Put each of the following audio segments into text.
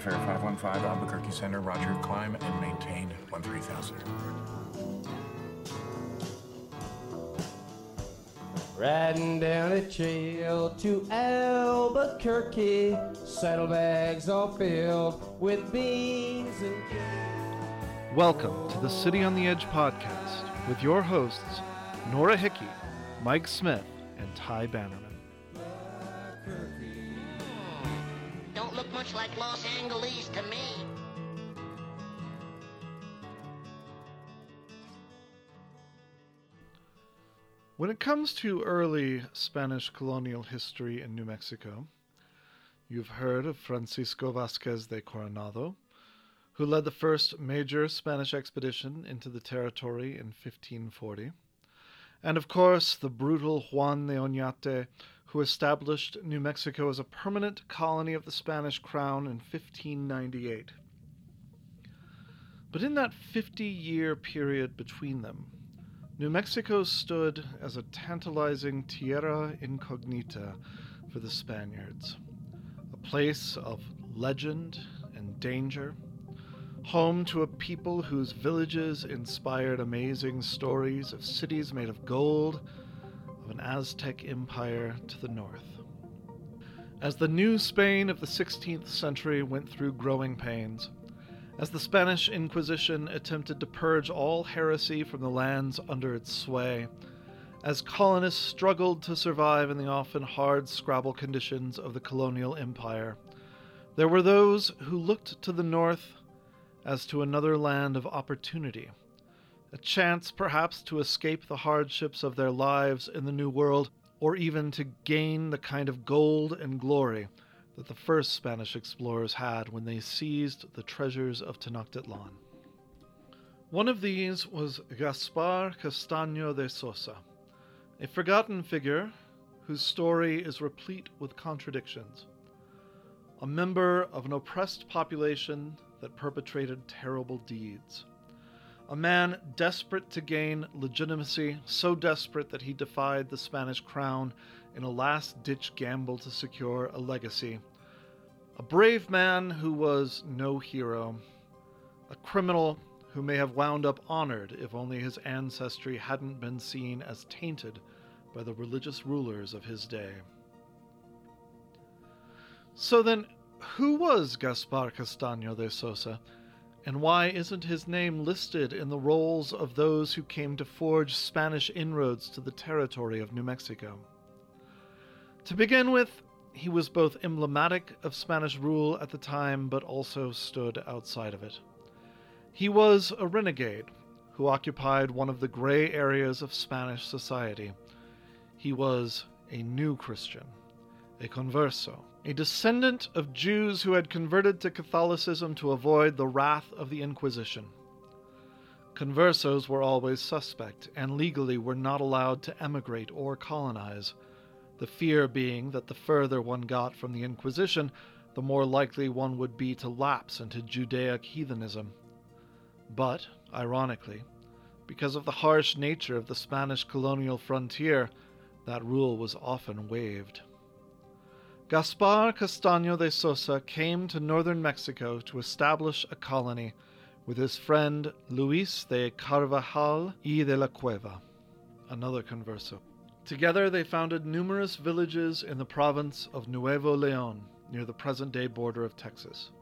Wayfarer 515, Albuquerque Center, Roger, climb and maintain 13,000. Riding down a trail to Albuquerque, saddlebags all filled with beans and. Welcome to the City on the Edge podcast with your hosts, Nora Hickey, Mike Smith, and Ty Bannerman. Don't look much like Los Angeles to me. When it comes to early Spanish colonial history in New Mexico, you've heard of Francisco Vasquez de Coronado, who led the first major Spanish expedition into the territory in 1540, and of course the brutal Juan de Oñate, who established New Mexico as a permanent colony of the Spanish crown in 1598. But in that 50 year period between them, New Mexico stood as a tantalizing tierra incognita for the Spaniards, a place of legend and danger, home to a people whose villages inspired amazing stories of cities made of gold, an Aztec empire to the north. As the New Spain of the 16th century went through growing pains, as the Spanish Inquisition attempted to purge all heresy from the lands under its sway, as colonists struggled to survive in the often hard scrabble conditions of the colonial empire, there were those who looked to the north as to another land of opportunity, a chance perhaps to escape the hardships of their lives in the New World, or even to gain the kind of gold and glory that the first Spanish explorers had when they seized the treasures of Tenochtitlan. One of these was Gaspar Castaño de Sosa, a forgotten figure whose story is replete with contradictions. A member of an oppressed population that perpetrated terrible deeds. A man desperate to gain legitimacy, so desperate that he defied the Spanish crown in a last ditch gamble to secure a legacy. A brave man who was no hero. A criminal who may have wound up honored if only his ancestry hadn't been seen as tainted by the religious rulers of his day. So then, who was Gaspar Castaño de Sosa? And why isn't his name listed in the rolls of those who came to forge Spanish inroads to the territory of New Mexico? To begin with, he was both emblematic of Spanish rule at the time but also stood outside of it. He was a renegade who occupied one of the gray areas of Spanish society. He was a new Christian, a converso, a descendant of Jews who had converted to Catholicism to avoid the wrath of the Inquisition. Conversos were always suspect and legally were not allowed to emigrate or colonize, the fear being that the further one got from the Inquisition, the more likely one would be to lapse into Judaic heathenism. But, ironically, because of the harsh nature of the Spanish colonial frontier, that rule was often waived. Gaspar Castaño de Sosa came to northern Mexico to establish a colony with his friend Luis de Carvajal y de la Cueva, another converso. Together they founded numerous villages in the province of Nuevo Leon, near the present day border of Texas.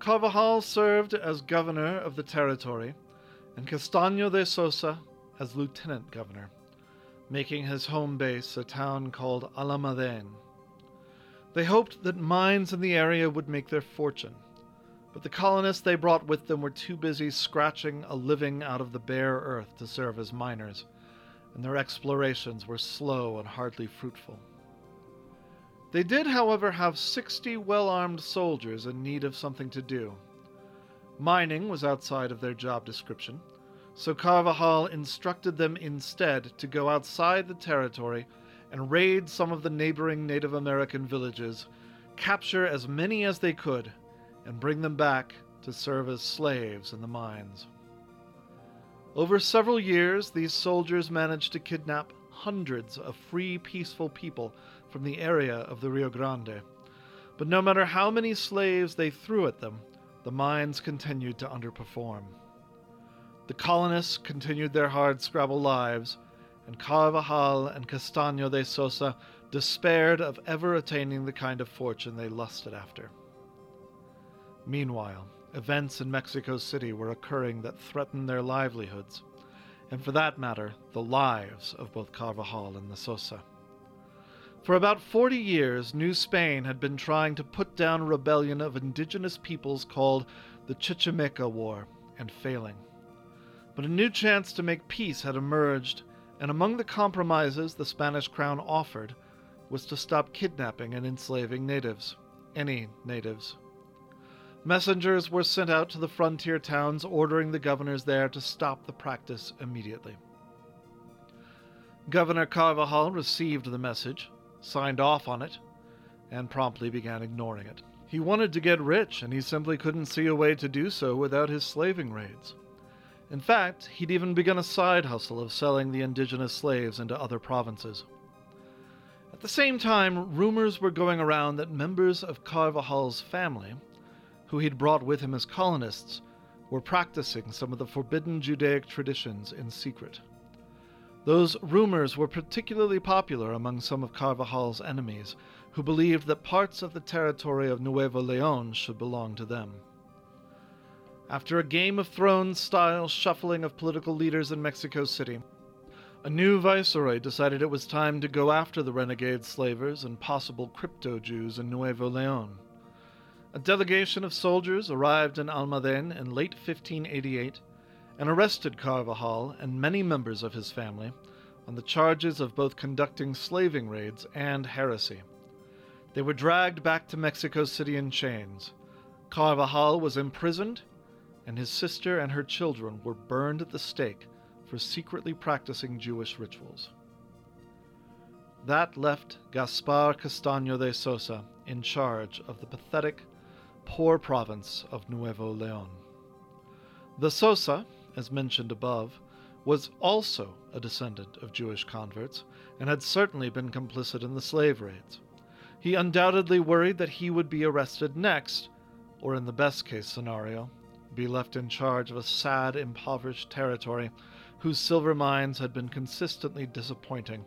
Carvajal served as governor of the territory, and Castaño de Sosa as lieutenant governor, making his home base a town called Almaden. They hoped that mines in the area would make their fortune, but the colonists they brought with them were too busy scratching a living out of the bare earth to serve as miners, and their explorations were slow and hardly fruitful. They did, however, have sixty well armed soldiers in need of something to do. Mining was outside of their job description, so Carvajal instructed them instead to go outside the territory and raid some of the neighboring Native American villages, capture as many as they could, and bring them back to serve as slaves in the mines. Over several years, these soldiers managed to kidnap hundreds of free, peaceful people from the area of the Rio Grande. But no matter how many slaves they threw at them, the mines continued to underperform. The colonists continued their hard scrabble lives, and Carvajal and Castaño de Sosa despaired of ever attaining the kind of fortune they lusted after. Meanwhile, events in Mexico City were occurring that threatened their livelihoods, and for that matter, the lives of both Carvajal and de Sosa. For about 40 years, New Spain had been trying to put down a rebellion of indigenous peoples called the Chichimeca War, and failing. But a new chance to make peace had emerged, and among the compromises the Spanish crown offered was to stop kidnapping and enslaving natives, any natives. Messengers were sent out to the frontier towns ordering the governors there to stop the practice immediately. Governor Carvajal received the message, signed off on it, and promptly began ignoring it. He wanted to get rich, and he simply couldn't see a way to do so without his slaving raids. In fact, he'd even begun a side hustle of selling the indigenous slaves into other provinces. At the same time, rumors were going around that members of Carvajal's family, who he'd brought with him as colonists, were practicing some of the forbidden Judaic traditions in secret. Those rumors were particularly popular among some of Carvajal's enemies, who believed that parts of the territory of Nuevo Leon should belong to them. After a Game of Thrones style shuffling of political leaders in Mexico City, a new viceroy decided it was time to go after the renegade slavers and possible crypto Jews in Nuevo Leon. A delegation of soldiers arrived in Almaden in late 1588 and arrested Carvajal and many members of his family on the charges of both conducting slaving raids and heresy. They were dragged back to Mexico City in chains. Carvajal was imprisoned and his sister and her children were burned at the stake for secretly practicing Jewish rituals. That left Gaspar Castaño de Sosa in charge of the pathetic, poor province of Nuevo Leon. De Sosa, as mentioned above, was also a descendant of Jewish converts and had certainly been complicit in the slave raids. He undoubtedly worried that he would be arrested next, or in the best case scenario, be left in charge of a sad, impoverished territory whose silver mines had been consistently disappointing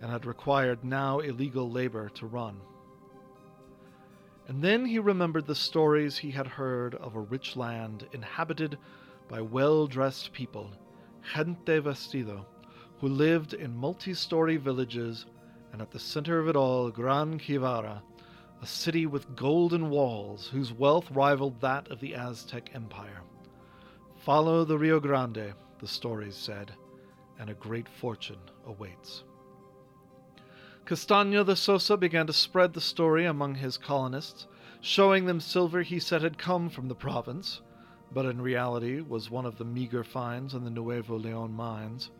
and had required now illegal labor to run. And then he remembered the stories he had heard of a rich land inhabited by well dressed people, gente vestido, who lived in multi story villages, and at the center of it all, Gran Quivira, a city with golden walls whose wealth rivaled that of the Aztec Empire. Follow the Rio Grande, the stories said, and a great fortune awaits. Castaño de Sosa began to spread the story among his colonists, showing them silver he said had come from the province, but in reality was one of the meager finds in the Nuevo Leon mines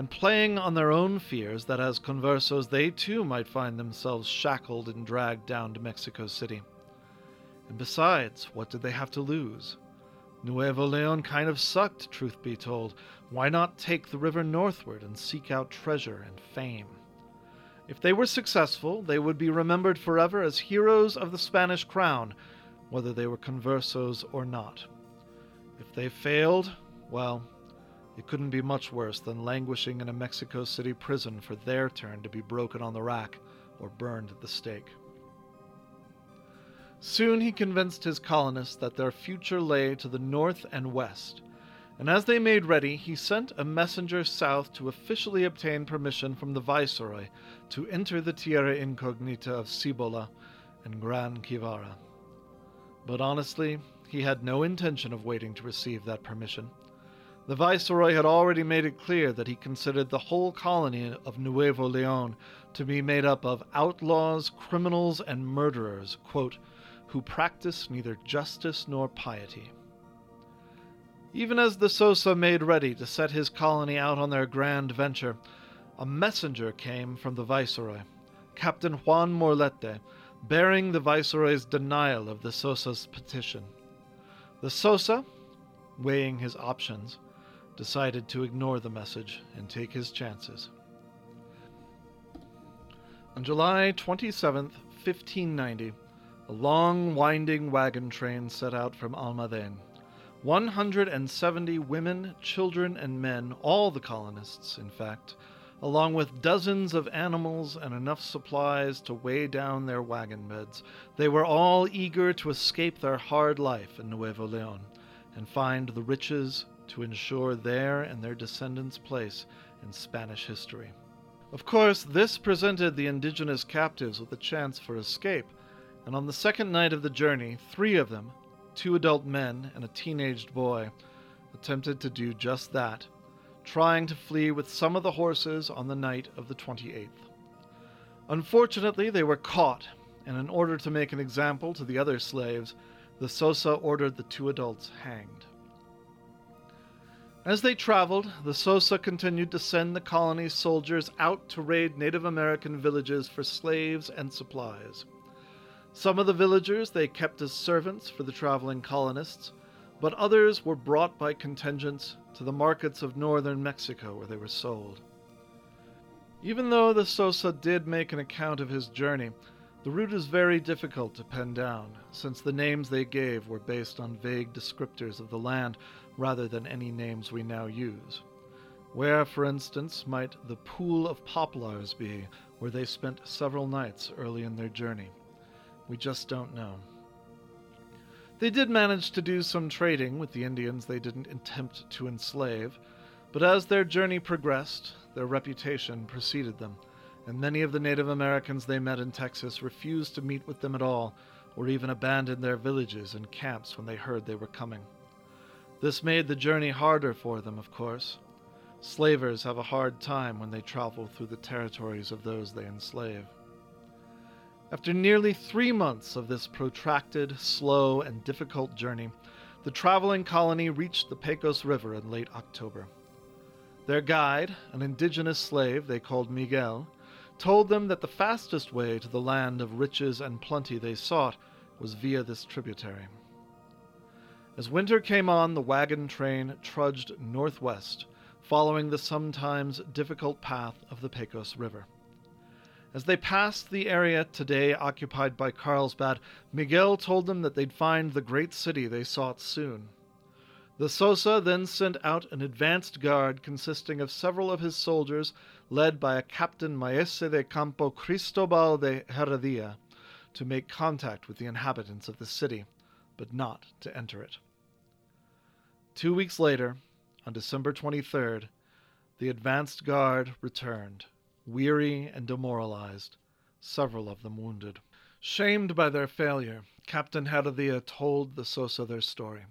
and playing on their own fears that as conversos they too might find themselves shackled and dragged down to Mexico City. And besides, what did they have to lose? Nuevo Leon kind of sucked, truth be told. Why not take the river northward and seek out treasure and fame? If they were successful, they would be remembered forever as heroes of the Spanish crown, whether they were conversos or not. If they failed, well, it couldn't be much worse than languishing in a Mexico City prison for their turn to be broken on the rack or burned at the stake. Soon he convinced his colonists that their future lay to the north and west, and as they made ready, he sent a messenger south to officially obtain permission from the viceroy to enter the tierra incognita of Cibola and Gran Quivira. But honestly, he had no intention of waiting to receive that permission. The viceroy had already made it clear that he considered the whole colony of Nuevo Leon to be made up of outlaws, criminals, and murderers, quote, who practice neither justice nor piety. Even as de Sosa made ready to set his colony out on their grand venture, a messenger came from the viceroy, Captain Juan Morlete, bearing the viceroy's denial of de Sosa's petition. De Sosa, weighing his options, decided to ignore the message and take his chances. On July 27, 1590, a long, winding wagon train set out from Almaden. 170 women, children, and men, all the colonists, in fact, along with dozens of animals and enough supplies to weigh down their wagon beds. They were all eager to escape their hard life in Nuevo Leon and find the riches to ensure their and their descendants' place in Spanish history. Of course, this presented the indigenous captives with a chance for escape, and on the second night of the journey, three of them, two adult men and a teenaged boy, attempted to do just that trying to flee with some of the horses on the night of the 28th. Unfortunately, they were caught, and in order to make an example to the other slaves, de Sosa ordered the two adults hanged. As they traveled, de Sosa continued to send the colony's soldiers out to raid Native American villages for slaves and supplies. Some of the villagers they kept as servants for the traveling colonists, but others were brought by contingents to the markets of northern Mexico where they were sold. Even though de Sosa did make an account of his journey, the route is very difficult to pin down, since the names they gave were based on vague descriptors of the land rather than any names we now use. Where, for instance, might the Pool of Poplars be, where they spent several nights early in their journey? We just don't know. They did manage to do some trading with the Indians they didn't attempt to enslave, but as their journey progressed, their reputation preceded them, and many of the Native Americans they met in Texas refused to meet with them at all, or even abandoned their villages and camps when they heard they were coming. This made the journey harder for them, of course. Slavers have a hard time when they travel through the territories of those they enslave. After nearly three months of this protracted, slow, and difficult journey, the traveling colony reached the Pecos River in late October. Their guide, an indigenous slave they called Miguel, told them that the fastest way to the land of riches and plenty they sought was via this tributary. As winter came on, the wagon train trudged northwest, following the sometimes difficult path of the Pecos River. As they passed the area today occupied by Carlsbad, Miguel told them that they'd find the great city they sought soon. De Sosa then sent out an advanced guard consisting of several of his soldiers, led by a Captain Maese de Campo Cristobal de Heredia, to make contact with the inhabitants of the city, but not to enter it. Two weeks later, on December 23rd, the advanced guard returned weary and demoralized, several of them wounded. Shamed by their failure, Captain Heredia told de Sosa their story.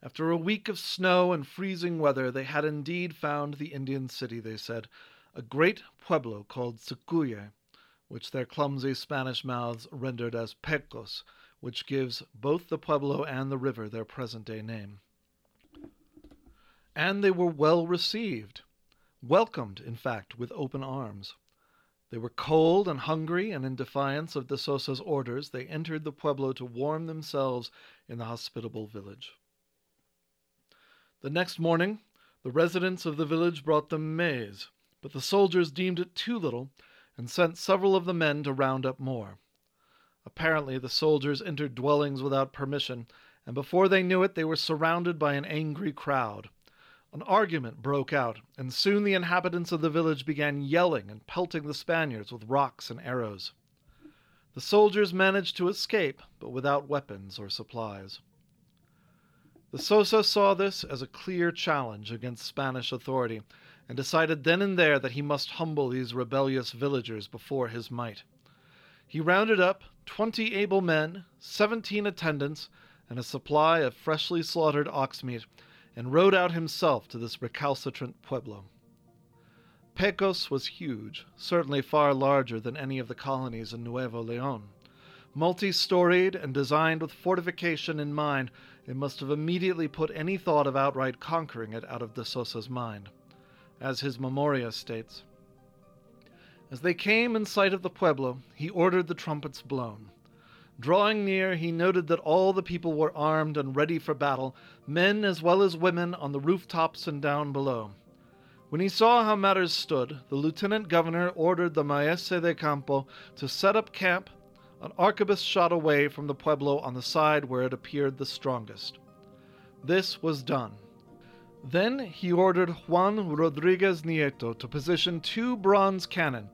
After a week of snow and freezing weather, they had indeed found the Indian city, they said, a great pueblo called Cicuye, which their clumsy Spanish mouths rendered as Pecos, which gives both the pueblo and the river their present day name. And they were well received welcomed, in fact, with open arms. They were cold and hungry, and in defiance of de Sosa's orders, they entered the pueblo to warm themselves in the hospitable village. The next morning, the residents of the village brought them maize, but the soldiers deemed it too little and sent several of the men to round up more. Apparently, the soldiers entered dwellings without permission, and before they knew it, they were surrounded by an angry crowd. An argument broke out, and soon the inhabitants of the village began yelling and pelting the Spaniards with rocks and arrows. The soldiers managed to escape, but without weapons or supplies. De Sosa saw this as a clear challenge against Spanish authority, and decided then and there that he must humble these rebellious villagers before his might. He rounded up twenty able men, seventeen attendants, and a supply of freshly slaughtered ox meat, and rode out himself to this recalcitrant pueblo. Pecos was huge, certainly far larger than any of the colonies in Nuevo Leon. Multi storied and designed with fortification in mind, it must have immediately put any thought of outright conquering it out of de Sosa's mind, as his memoria states. As they came in sight of the pueblo, he ordered the trumpets blown. Drawing near, he noted that all the people were armed and ready for battle, men as well as women on the rooftops and down below. When he saw how matters stood, the lieutenant governor ordered the maese de campo to set up camp, an arquebus shot away from the pueblo on the side where it appeared the strongest. This was done. Then he ordered Juan Rodriguez Nieto to position two bronze cannon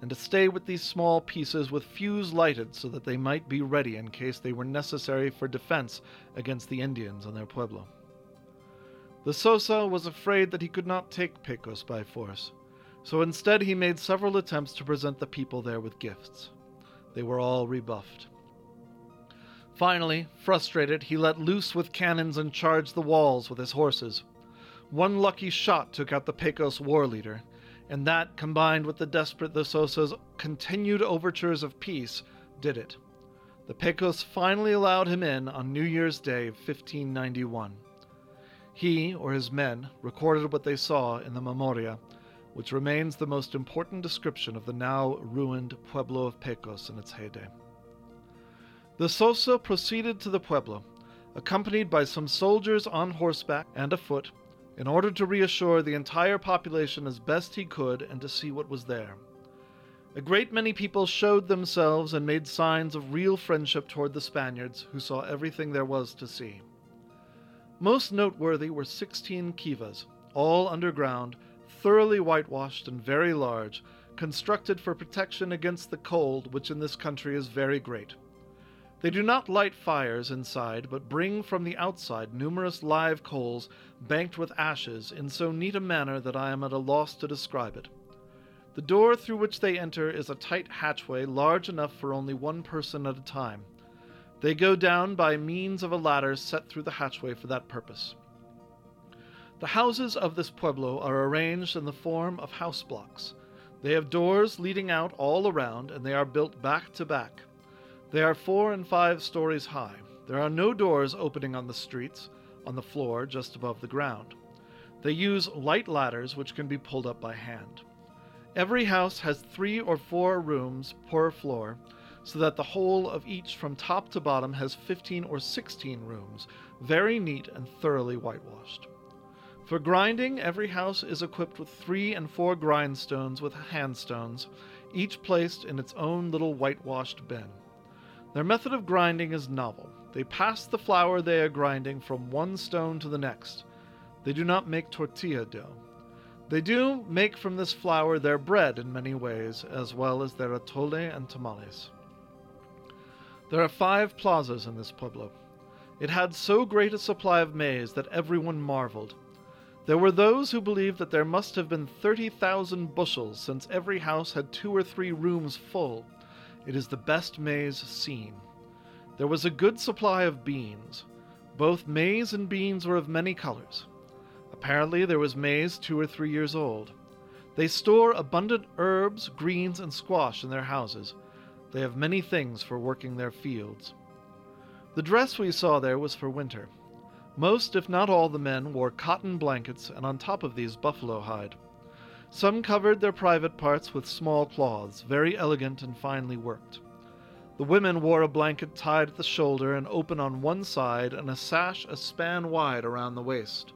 and to stay with these small pieces with fuse lighted so that they might be ready in case they were necessary for defense against the Indians on their pueblo. De Sosa was afraid that he could not take Pecos by force, so instead he made several attempts to present the people there with gifts. They were all rebuffed. Finally, frustrated, he let loose with cannons and charged the walls with his horses. One lucky shot took out the Pecos war leader, and that, combined with the desperate de Sosa's continued overtures of peace, did it. The Pecos finally allowed him in on New Year's Day of 1591. He, or his men, recorded what they saw in the Memoria, which remains the most important description of the now ruined Pueblo of Pecos in its heyday. De Sosa proceeded to the Pueblo, accompanied by some soldiers on horseback and afoot, in order to reassure the entire population as best he could and to see what was there. A great many people showed themselves and made signs of real friendship toward the Spaniards, who saw everything there was to see. Most noteworthy were sixteen kivas, all underground, thoroughly whitewashed and very large, constructed for protection against the cold, which in this country is very great. They do not light fires inside, but bring from the outside numerous live coals banked with ashes in so neat a manner that I am at a loss to describe it. The door through which they enter is a tight hatchway large enough for only one person at a time. They go down by means of a ladder set through the hatchway for that purpose. The houses of this pueblo are arranged in the form of house blocks. They have doors leading out all around, and they are built back to back. They are four and five stories high. There are no doors opening on the streets, on the floor just above the ground. They use light ladders which can be pulled up by hand. Every house has three or four rooms per floor, so that the whole of each from top to bottom has 15 or 16 rooms, very neat and thoroughly whitewashed. For grinding, every house is equipped with three and four grindstones with handstones, each placed in its own little whitewashed bin. Their method of grinding is novel. They pass the flour they are grinding from one stone to the next. They do not make tortilla dough. They do make from this flour their bread in many ways, as well as their atole and tamales. There are five plazas in this pueblo. It had so great a supply of maize that everyone marveled. There were those who believed that there must have been 30,000 bushels, since every house had two or three rooms full. It is the best maize seen. There was a good supply of beans. Both maize and beans were of many colors. Apparently, there was maize two or three years old. They store abundant herbs, greens, and squash in their houses. They have many things for working their fields. The dress we saw there was for winter. Most, if not all, the men wore cotton blankets, and on top of these, buffalo hide. Some covered their private parts with small cloths, very elegant and finely worked. The women wore a blanket tied at the shoulder and open on one side, and a sash a span wide around the waist.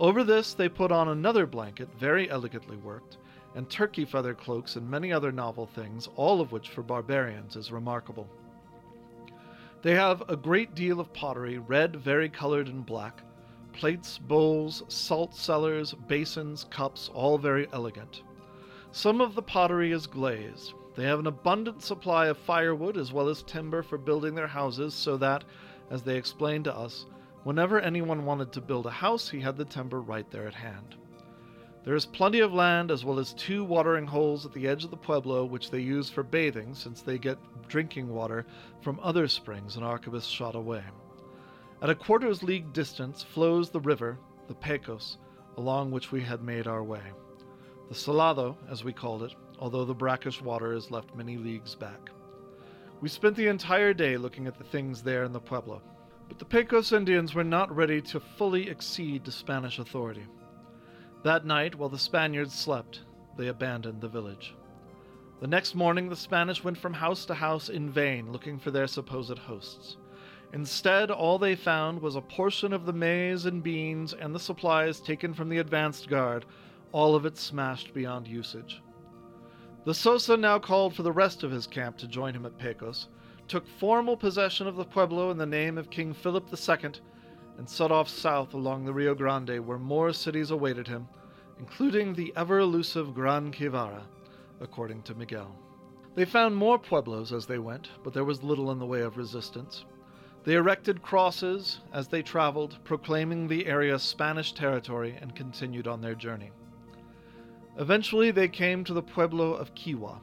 Over this they put on another blanket, very elegantly worked, and turkey feather cloaks and many other novel things, all of which for barbarians is remarkable. They have a great deal of pottery, red, vari-colored, and black, plates, bowls, salt cellars, basins, cups, all very elegant. Some of the pottery is glazed. They have an abundant supply of firewood as well as timber for building their houses, so that, as they explained to us, whenever anyone wanted to build a house, he had the timber right there at hand. There is plenty of land as well as two watering holes at the edge of the pueblo, which they use for bathing since they get drinking water from other springs an arquebus shot away. At a quarter's league distance flows the river, the Pecos, along which we had made our way. The Salado, as we called it, although the brackish water is left many leagues back. We spent the entire day looking at the things there in the pueblo, but the Pecos Indians were not ready to fully accede to Spanish authority. That night, while the Spaniards slept, they abandoned the village. The next morning, the Spanish went from house to house in vain looking for their supposed hosts. Instead, all they found was a portion of the maize and beans and the supplies taken from the advanced guard, all of it smashed beyond usage. De Sosa now called for the rest of his camp to join him at Pecos, took formal possession of the pueblo in the name of King Philip II, and set off south along the Rio Grande where more cities awaited him, including the ever elusive Gran Quivira, according to Miguel. They found more pueblos as they went, but there was little in the way of resistance. They erected crosses as they traveled, proclaiming the area Spanish territory, and continued on their journey. Eventually, they came to the pueblo of Kewa,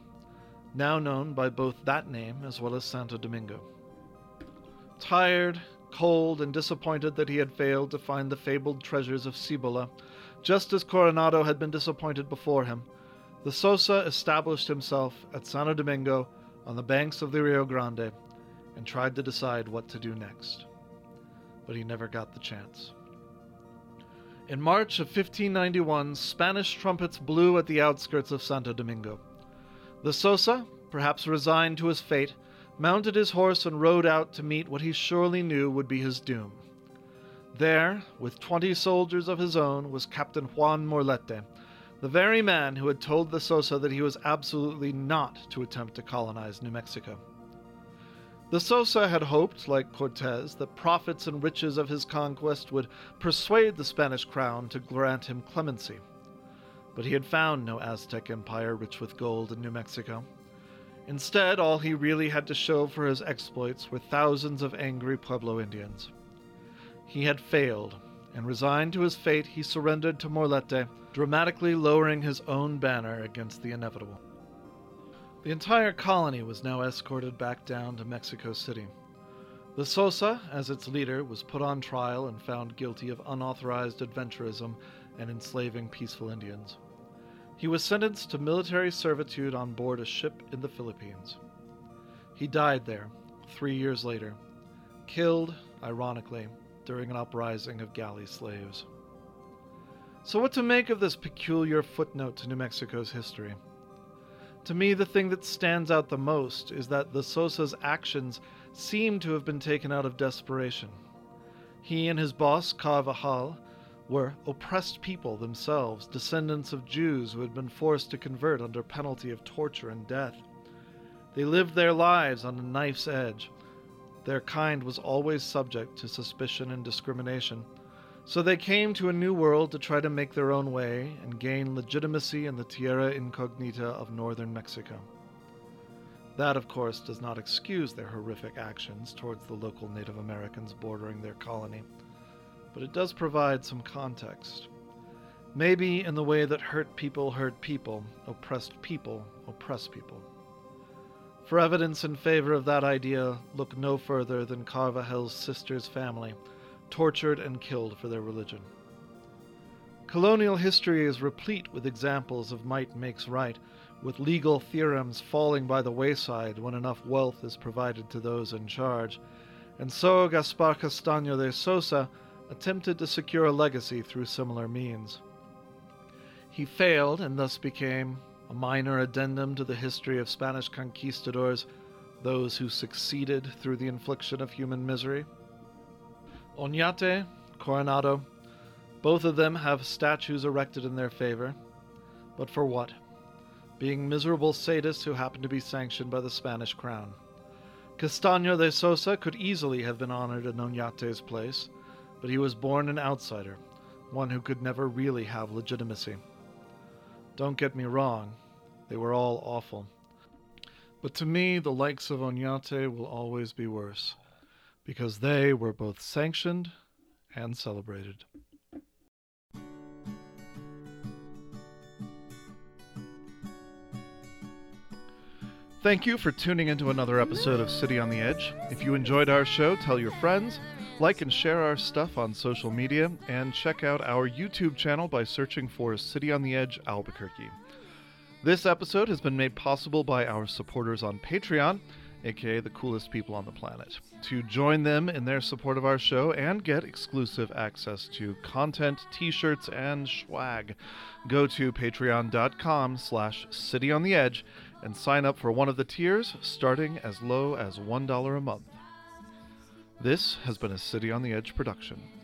now known by both that name as well as Santo Domingo. Tired, cold, and disappointed that he had failed to find the fabled treasures of Cibola, just as Coronado had been disappointed before him, de Sosa established himself at Santo Domingo on the banks of the Rio Grande and tried to decide what to do next. But he never got the chance. In March of 1591, Spanish trumpets blew at the outskirts of Santo Domingo. De Sosa, perhaps resigned to his fate, mounted his horse and rode out to meet what he surely knew would be his doom. There, with twenty soldiers of his own, was Captain Juan Morlete, the very man who had told de Sosa that he was absolutely not to attempt to colonize New Mexico. De Sosa had hoped, like Cortez, that profits and riches of his conquest would persuade the Spanish crown to grant him clemency. But he had found no Aztec empire rich with gold in New Mexico. Instead, all he really had to show for his exploits were thousands of angry Pueblo Indians. He had failed, and resigned to his fate, he surrendered to Morlete, dramatically lowering his own banner against the inevitable. The entire colony was now escorted back down to Mexico City. De Sosa, as its leader, was put on trial and found guilty of unauthorized adventurism and enslaving peaceful Indians. He was sentenced to military servitude on board a ship in the Philippines. He died there three years later, killed, ironically, during an uprising of galley slaves. So, what to make of this peculiar footnote to New Mexico's history? To me, the thing that stands out the most is that de Sosa's actions seem to have been taken out of desperation. He and his boss, Carvajal, were oppressed people themselves, descendants of Jews who had been forced to convert under penalty of torture and death. They lived their lives on a knife's edge. Their kind was always subject to suspicion and discrimination. So they came to a new world to try to make their own way and gain legitimacy in the tierra incognita of northern Mexico. That, of course, does not excuse their horrific actions towards the local Native Americans bordering their colony, but it does provide some context. Maybe in the way that hurt people hurt people, oppressed people oppress people. For evidence in favor of that idea, look no further than Carvajal's sister's family tortured and killed for their religion. Colonial history is replete with examples of might makes right, with legal theorems falling by the wayside when enough wealth is provided to those in charge, and so Gaspar Castaño de Sosa attempted to secure a legacy through similar means. He failed and thus became a minor addendum to the history of Spanish conquistadors, those who succeeded through the infliction of human misery. Oñate, Coronado, both of them have statues erected in their favor. But for what? Being miserable sadists who happen to be sanctioned by the Spanish crown. Castaño de Sosa could easily have been honored in Oñate's place, but he was born an outsider, one who could never really have legitimacy. Don't get me wrong, they were all awful. But to me, the likes of Oñate will always be worse because they were both sanctioned and celebrated. Thank you for tuning into another episode of City on the Edge. If you enjoyed our show, tell your friends, like and share our stuff on social media, and check out our YouTube channel by searching for City on the Edge Albuquerque. This episode has been made possible by our supporters on Patreon aka the coolest people on the planet, to join them in their support of our show and get exclusive access to content, t-shirts, and swag. Go to patreon.com slash cityontheedge and sign up for one of the tiers starting as low as $1 a month. This has been a City on the Edge production.